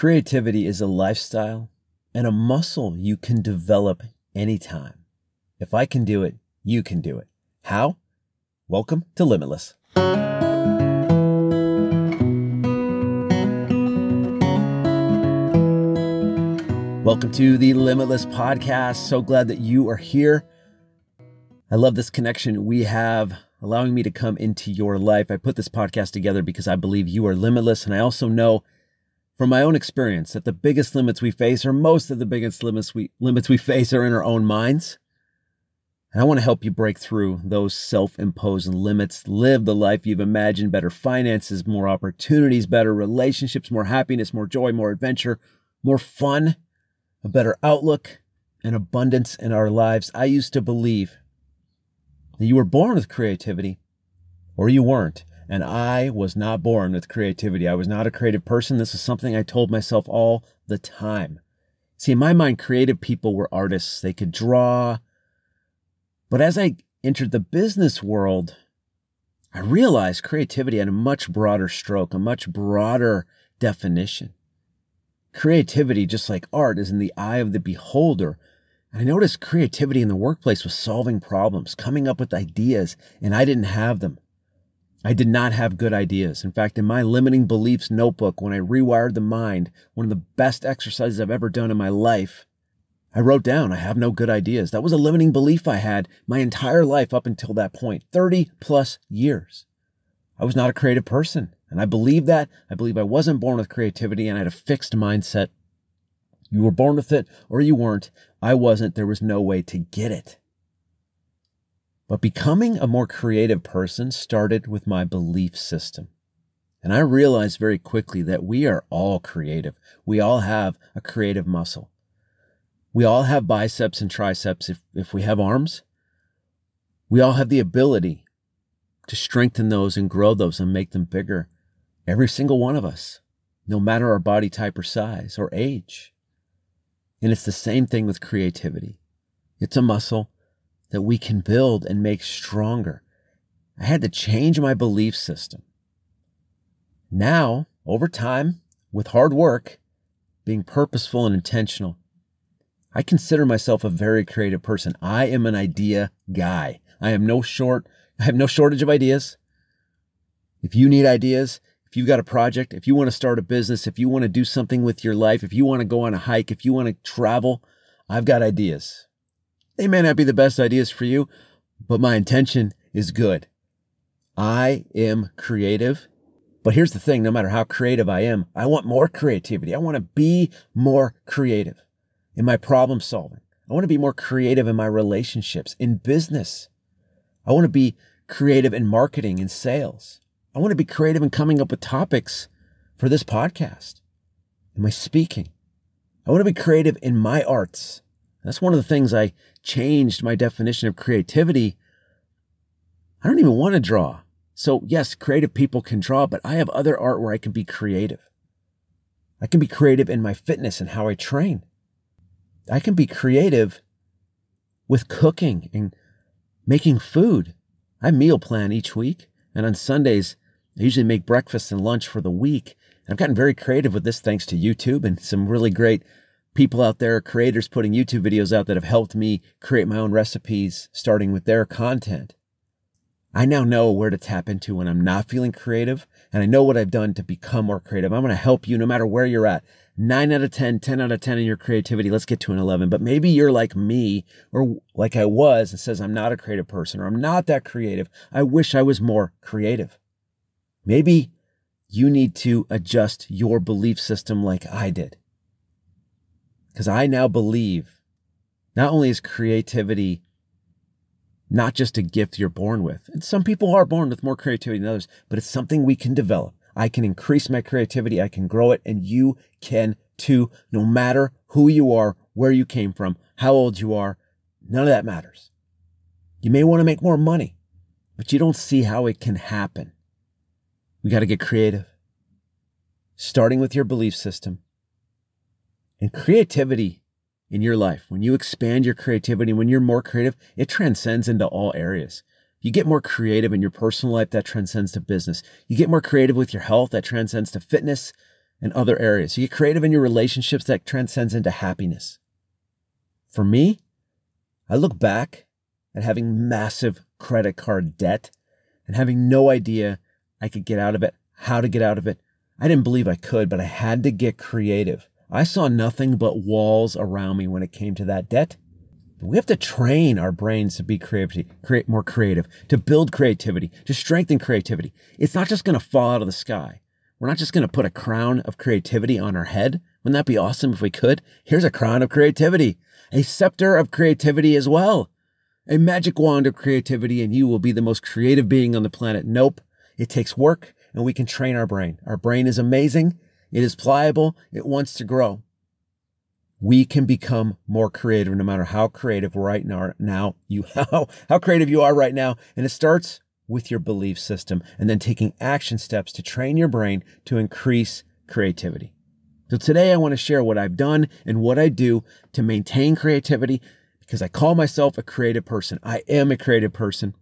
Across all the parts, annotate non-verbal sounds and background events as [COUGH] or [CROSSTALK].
Creativity is a lifestyle and a muscle you can develop anytime. If I can do it, you can do it. How? Welcome to Limitless. Welcome to the Limitless podcast. So glad that you are here. I love this connection we have allowing me to come into your life. I put this podcast together because I believe you are limitless. And I also know from my own experience that the biggest limits we face, or most of the biggest limits we, limits we face, are in our own minds. And I want to help you break through those self imposed limits, live the life you've imagined better finances, more opportunities, better relationships, more happiness, more joy, more adventure, more fun, a better outlook, and abundance in our lives. I used to believe that you were born with creativity or you weren't. And I was not born with creativity. I was not a creative person. This is something I told myself all the time. See, in my mind, creative people were artists. They could draw. But as I entered the business world, I realized creativity had a much broader stroke, a much broader definition. Creativity, just like art, is in the eye of the beholder. And I noticed creativity in the workplace was solving problems, coming up with ideas, and I didn't have them. I did not have good ideas. In fact, in my limiting beliefs notebook, when I rewired the mind, one of the best exercises I've ever done in my life, I wrote down, I have no good ideas. That was a limiting belief I had my entire life up until that point 30 plus years. I was not a creative person. And I believe that. I believe I wasn't born with creativity and I had a fixed mindset. You were born with it or you weren't. I wasn't. There was no way to get it. But becoming a more creative person started with my belief system. And I realized very quickly that we are all creative. We all have a creative muscle. We all have biceps and triceps if, if we have arms. We all have the ability to strengthen those and grow those and make them bigger. Every single one of us, no matter our body type or size or age. And it's the same thing with creativity. It's a muscle that we can build and make stronger. I had to change my belief system. Now, over time, with hard work, being purposeful and intentional, I consider myself a very creative person. I am an idea guy. I am no short, I have no shortage of ideas. If you need ideas, if you've got a project, if you want to start a business, if you want to do something with your life, if you want to go on a hike, if you want to travel, I've got ideas. They may not be the best ideas for you, but my intention is good. I am creative. But here's the thing no matter how creative I am, I want more creativity. I want to be more creative in my problem solving. I want to be more creative in my relationships, in business. I want to be creative in marketing and sales. I want to be creative in coming up with topics for this podcast, in my speaking. I want to be creative in my arts. That's one of the things I changed my definition of creativity. I don't even want to draw. So, yes, creative people can draw, but I have other art where I can be creative. I can be creative in my fitness and how I train. I can be creative with cooking and making food. I meal plan each week, and on Sundays, I usually make breakfast and lunch for the week. I've gotten very creative with this thanks to YouTube and some really great people out there, creators putting YouTube videos out that have helped me create my own recipes, starting with their content. I now know where to tap into when I'm not feeling creative, and I know what I've done to become more creative. I'm going to help you no matter where you're at. Nine out of 10, 10 out of 10 in your creativity. Let's get to an 11. But maybe you're like me or like I was and says, I'm not a creative person or I'm not that creative. I wish I was more creative. Maybe you need to adjust your belief system like I did. Because I now believe not only is creativity not just a gift you're born with, and some people are born with more creativity than others, but it's something we can develop. I can increase my creativity, I can grow it, and you can too, no matter who you are, where you came from, how old you are. None of that matters. You may want to make more money, but you don't see how it can happen. We got to get creative, starting with your belief system and creativity in your life. When you expand your creativity, when you're more creative, it transcends into all areas. You get more creative in your personal life, that transcends to business. You get more creative with your health, that transcends to fitness, and other areas. You get creative in your relationships that transcends into happiness. For me, I look back at having massive credit card debt and having no idea I could get out of it, how to get out of it. I didn't believe I could, but I had to get creative. I saw nothing but walls around me when it came to that debt. We have to train our brains to be creativity, create more creative, to build creativity, to strengthen creativity. It's not just going to fall out of the sky. We're not just going to put a crown of creativity on our head. Wouldn't that be awesome if we could? Here's a crown of creativity, a scepter of creativity as well, a magic wand of creativity, and you will be the most creative being on the planet. Nope. It takes work and we can train our brain. Our brain is amazing. It is pliable. It wants to grow. We can become more creative no matter how creative right now, now [LAUGHS] you how, how creative you are right now. And it starts with your belief system and then taking action steps to train your brain to increase creativity. So today i want to share what i've done and what i do to maintain creativity because i call myself a creative person. I am a creative person.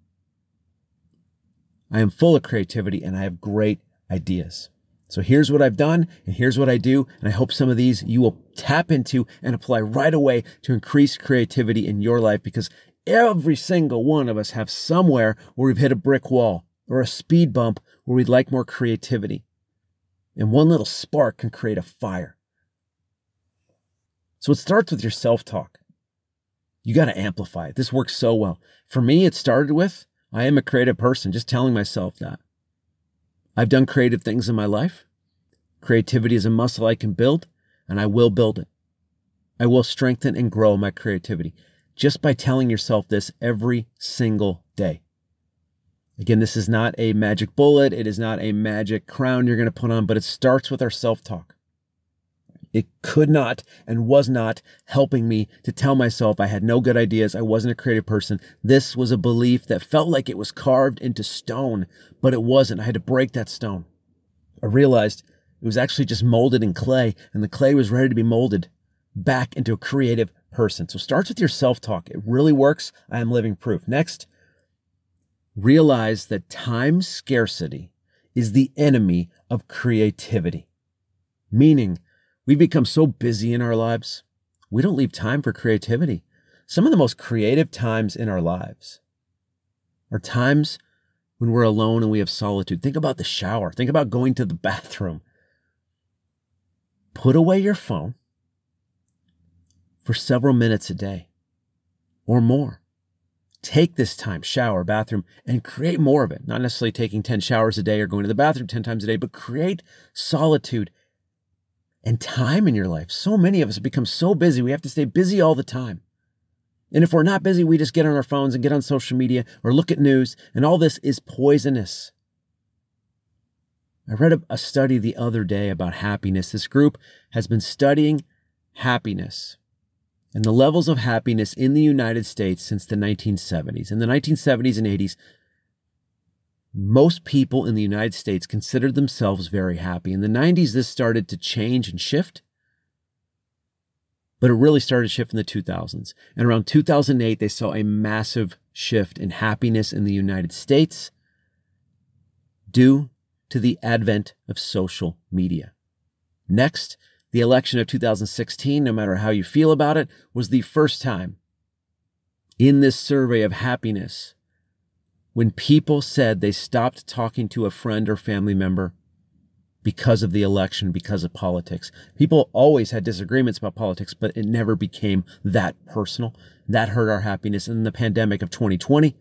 I am full of creativity and i have great ideas so here's what I've done and here's what I do. And I hope some of these you will tap into and apply right away to increase creativity in your life because every single one of us have somewhere where we've hit a brick wall or a speed bump where we'd like more creativity. And one little spark can create a fire. So it starts with your self talk. You got to amplify it. This works so well. For me, it started with I am a creative person, just telling myself that. I've done creative things in my life. Creativity is a muscle I can build, and I will build it. I will strengthen and grow my creativity just by telling yourself this every single day. Again, this is not a magic bullet. It is not a magic crown you're going to put on, but it starts with our self talk. It could not and was not helping me to tell myself I had no good ideas. I wasn't a creative person. This was a belief that felt like it was carved into stone, but it wasn't. I had to break that stone. I realized it was actually just molded in clay, and the clay was ready to be molded back into a creative person. So starts with your self talk. It really works. I am living proof. Next, realize that time scarcity is the enemy of creativity, meaning we become so busy in our lives, we don't leave time for creativity. Some of the most creative times in our lives are times when we're alone and we have solitude. Think about the shower. Think about going to the [LAUGHS] bathroom. Put away your phone for several minutes a day or more. Take this time, shower, bathroom, and create more of it. Not necessarily taking 10 showers a day or going to the bathroom 10 times a day, but create solitude and time in your life. So many of us have become so busy. We have to stay busy all the time. And if we're not busy, we just get on our phones and get on social media or look at news, and all this is poisonous. I read a, study the other day about happiness. This group has been studying happiness and the levels of happiness in the United States since the 1970s. In the 1970s and 80s, most people in the United States considered themselves very happy. In the 90s, this started to change and shift, but it really started to shift in the 2000s. And around 2008, they saw a massive shift in happiness in the United States due to the advent of social media. Next, the election of 2016, no matter how you feel about it, was the first time in this survey of happiness when people said they stopped talking to a friend or family member because of the election, because of politics. People always had disagreements about politics, but it never became that personal. That hurt our happiness. And the pandemic of 2020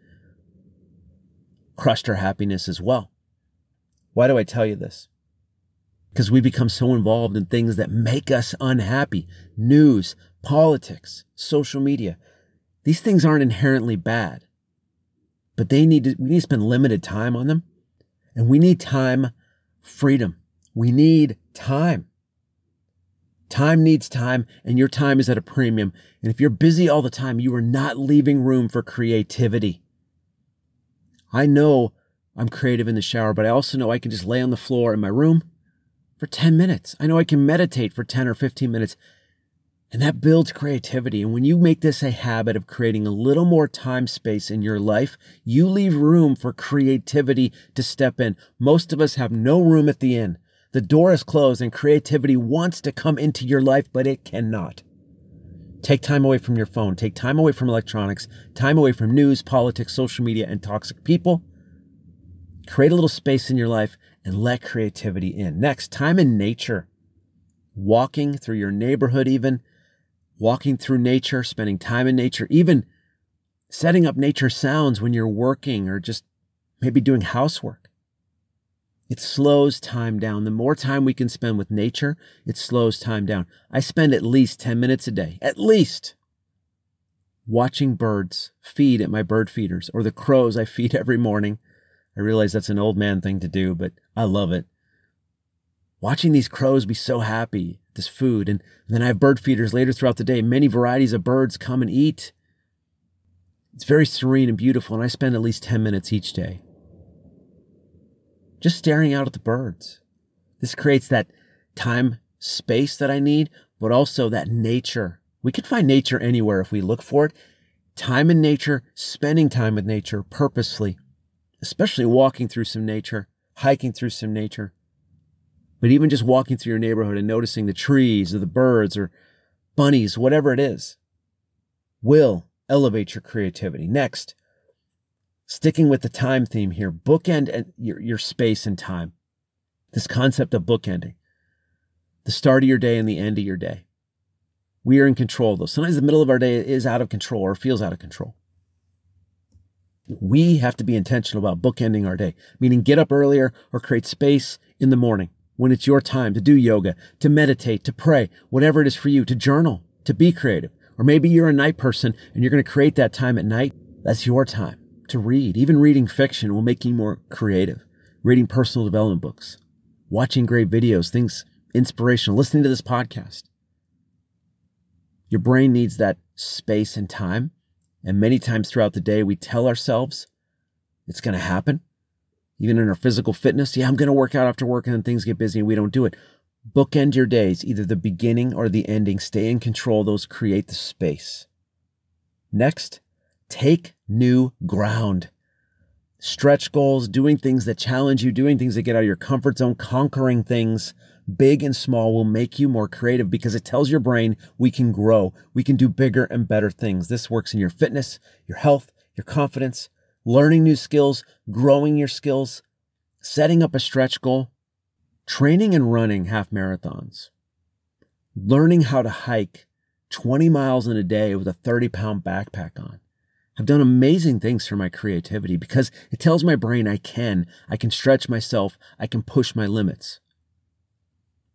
crushed our happiness as well. Why do I tell you this? Because we become so involved in things that make us unhappy news, politics, social media. These things aren't inherently bad but they need to, we need to spend limited time on them. And we need time freedom. We need time. Time needs time, and your time is at a premium. And if you're busy all the time, you are not leaving room for creativity. I know I'm creative in the shower, but I also know I can just lay on the floor in my room for 10 minutes. I know I can meditate for 10 or 15 minutes. And that builds creativity. And when you make this a habit of creating a little more time space in your life, you leave room for creativity to step in. Most of us have no room at the inn. The door is closed and creativity wants to come into your life, but it cannot. Take time away from your phone. Take time away from electronics, time away from news, politics, social media, and toxic people. Create a little space in your life and let creativity in. Next, time in nature. Walking through your neighborhood, even walking through nature, spending time in nature, even setting up nature sounds when you're working or just maybe doing housework. It slows time down. The more time we can spend with nature, it slows time down. I spend at least 10 minutes a day, at least, watching birds feed at my bird feeders or the crows I feed [LAUGHS] every morning. I realize that's an old man thing to do, but I love it. Watching these crows be so happy this food. And then I have bird feeders later throughout the day. Many varieties of birds come and eat. It's very serene and beautiful, and I spend at least 10 minutes each day just staring out at the birds. This creates that time space that I need, but also that nature. We can find nature anywhere if we look for it. Time in nature, spending time with nature purposefully, especially walking through some nature, hiking through some nature. But even just walking through your neighborhood and noticing the trees or the birds or bunnies, whatever it is, will elevate your creativity. Next, sticking with the time theme here, bookend your, your space and time. This concept of bookending, the start of your day and the end of your day. We are in control, though. Sometimes the middle of our day is out of control or feels out of control. We have to be intentional about bookending our day, meaning get up earlier or create space in the morning when it's your time to do yoga, to meditate, to pray, whatever it is for you, to journal, to be creative. Or maybe you're a night person and you're going to create that time at night. That's your time to read. Even reading fiction will make you more creative. Reading personal development books, watching great videos, things inspirational, listening to this podcast. Your brain needs that space and time. And many times throughout the day, we tell ourselves it's going to happen. Even in our physical fitness, yeah, I'm going to work out after work and then things get busy and we don't do it. Bookend your days, either the beginning or the ending. Stay in control. Those create the space. Next, Take new ground. Stretch goals, doing things that challenge you, doing things that get out of your comfort zone, conquering things, big and small, will make you more creative because it tells your brain we can grow. We can do bigger and better things. This works in your fitness, your health, your confidence, learning new skills, growing your skills, setting up a stretch goal, training and running half marathons, learning how to hike 20 miles in a day with a 30 pound backpack on. I've done amazing things for my creativity because it tells my brain I can, I can stretch myself, I can push my limits.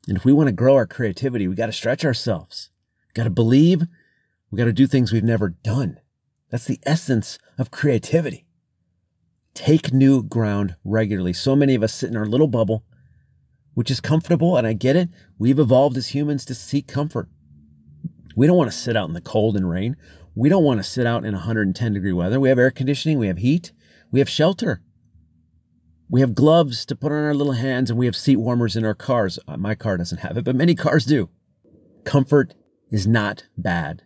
And if we want to grow our creativity, we got to stretch ourselves. We got to believe. We got to do things we've never done. That's the essence of creativity. Take new ground regularly. So many of us sit in our little bubble, which is comfortable, and I get it. We've evolved as humans to seek comfort. We don't want to sit out in the cold and rain. We don't want to sit out in 110 degree weather. We have air conditioning, we have heat, we have shelter. We have gloves to put on our little hands, and we have seat warmers in our cars. Uh, my car doesn't have it, but many cars do. Comfort is not bad,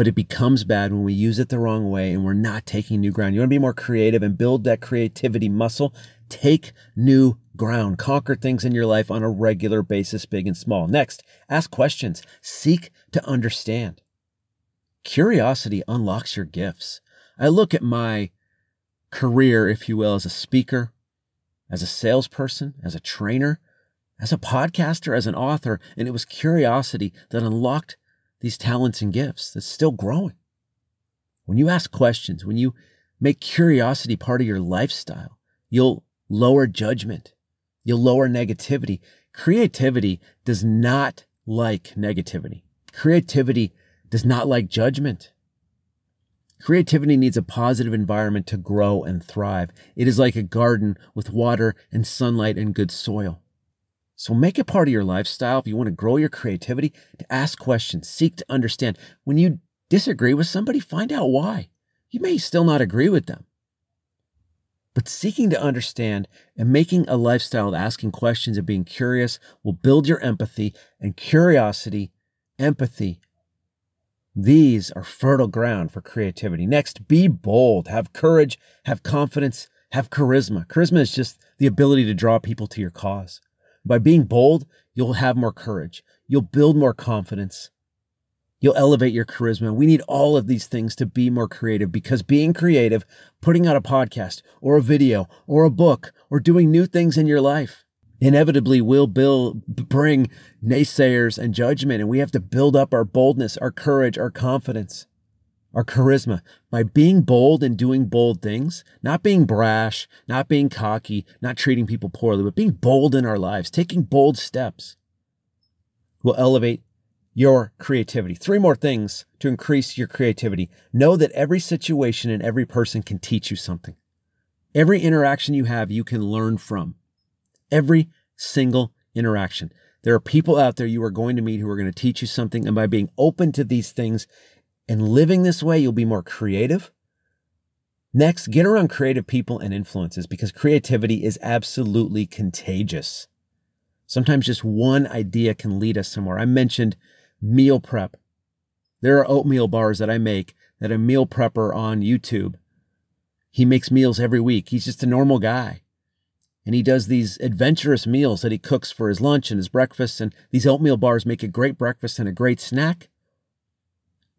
but it becomes bad when we use it the wrong way and we're not taking new ground. You want to be more creative and build that creativity muscle? Take new ground. Conquer things in your life on a regular basis, big and small. Next, ask questions. Seek to understand. Curiosity unlocks your gifts. I look at my career, if you will, as a speaker, as a salesperson, as a trainer, as a podcaster, as an author, and it was curiosity that unlocked these talents and gifts that's still growing. When you ask questions, when you make curiosity part of your lifestyle, you'll lower judgment, you'll lower negativity. Creativity does not like negativity. Creativity does not like judgment. Creativity needs a positive environment to grow and thrive. It is like a garden with water and sunlight and good soil. So make it part of your lifestyle if you want to grow your creativity, to ask questions, seek to understand. When you disagree with somebody, find out why. You may still not agree with them. But seeking to understand and making a lifestyle of asking questions and being curious will build your empathy and curiosity, empathy, these are fertile ground for creativity. Next, be bold, have courage, have confidence, have charisma. Charisma is just the ability to draw people to your cause. By being bold, you'll have more courage. You'll build more confidence. You'll elevate your charisma. We need all of these things to be more creative because being creative, putting out a podcast or a video or a book or doing new things in your life inevitably will build, bring naysayers and judgment. And we have to build up our boldness, our courage, our confidence, our charisma by being bold and doing bold things, not being brash, not being cocky, not treating people poorly, but being bold in our lives, taking bold steps will elevate your creativity. Three more things to increase your creativity. Know that every situation and every person can teach you something. Every interaction you have, you can learn from. Every single interaction. There are people out there you are going to meet who are going to teach you something. And by being open to these things and living this way, you'll be more creative. Next, get around creative people and influences because creativity is absolutely contagious. Sometimes just one idea can lead us somewhere. I mentioned meal prep. There are oatmeal bars that I make that a meal prepper on YouTube. He makes meals every week. He's just a normal guy and he does these adventurous meals that he cooks for his lunch and his breakfast. And these oatmeal bars make a great breakfast and a great snack.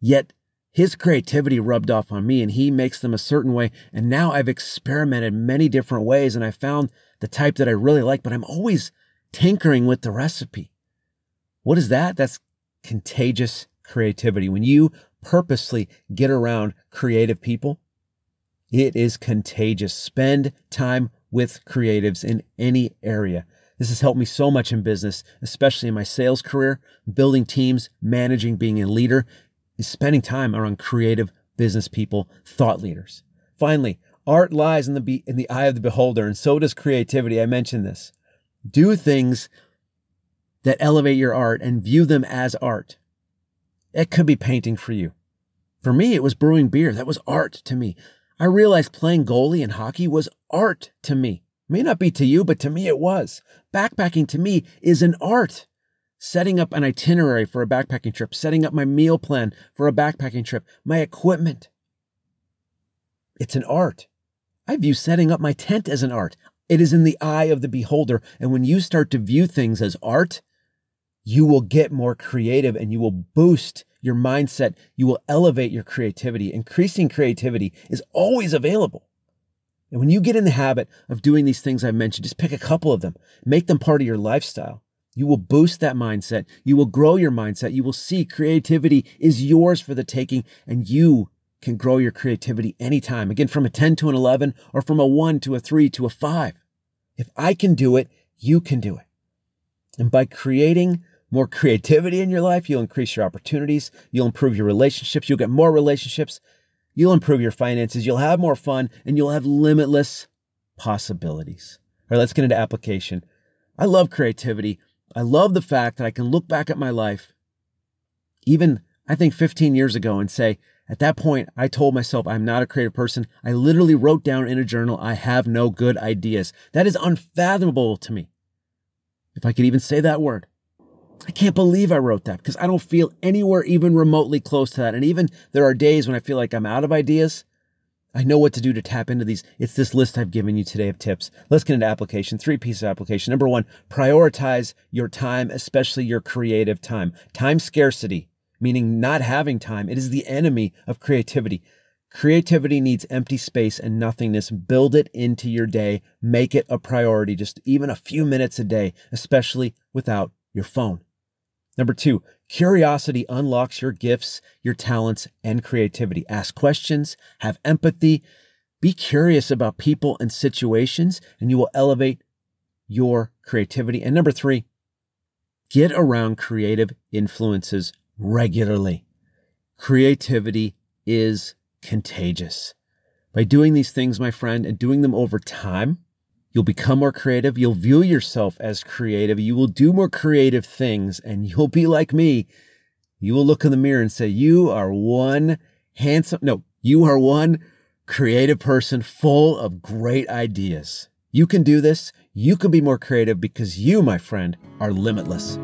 Yet his creativity rubbed off on me and he makes them a certain way. And now I've experimented many different ways and I found the type that I really like, but I'm always tinkering with the recipe. What is that? That's contagious creativity. When you purposely get around creative people, it is contagious. Spend time with creatives in any area. This has helped me so much in business, especially in my sales career, building teams, managing, being a leader, is spending time around creative business people, thought leaders. Finally, art lies in the, be- in the eye of the beholder, and so does creativity. I mentioned this. Do things that elevate your art and view them as art. It could be painting for you. For me, it was brewing beer. That was art to me. I realized playing goalie in hockey was art to me. May not be to you, but to me it was. Backpacking to me is an art. Setting up an itinerary for a backpacking trip, setting up my meal plan for a backpacking trip, my equipment. It's an art. I view setting up my tent as an art. It is in the eye of the beholder. And when you start to view things as art, you will get more creative and you will boost your mindset, you will elevate your creativity. Increasing creativity is always available. And when you get in the habit of doing these things I mentioned, just pick a couple of them, make them part of your lifestyle. You will boost that mindset. You will grow your mindset. You will see creativity is yours for the taking and you can grow your creativity anytime. Again, from a 10 to an 11 or from a 1 to a 3 to a 5. If I can do it, you can do it. And by creating more creativity in your life, you'll increase your opportunities, you'll improve your relationships, you'll get more relationships, you'll improve your finances, you'll have more fun, and you'll have limitless possibilities. All right, let's get into application. I love creativity. I love the fact that I can look back at my life, even I think 15 years ago, and say, at that point, I told myself I'm not a creative person. I literally wrote down in a journal, I have no good ideas. That is unfathomable to me. If I could even say that word. I can't believe I wrote that because I don't feel anywhere even remotely close to that. And even there are days when I feel like I'm out of ideas. I know what to do to tap into these. It's this list I've given you today of tips. Let's get into application. Three pieces of application. Number one, prioritize your time, especially your creative time. Time scarcity, meaning not having time. It is the enemy of creativity. Creativity needs empty space and nothingness. Build it into your day. Make it a priority, just even a few minutes a day, especially without your phone. Number two, curiosity unlocks your gifts, your talents, and creativity. Ask questions, have empathy, be curious about people and situations, and you will elevate your creativity. And number three, get around creative influences regularly. Creativity is contagious. By doing these things, my friend, and doing them over time, You'll become more creative. You'll view yourself as creative. You will do more creative things and you'll be like me. You will look in the mirror and say, You are one handsome, no, you are one creative person full of great ideas. You can do this. You can be more creative because you, my friend, are limitless.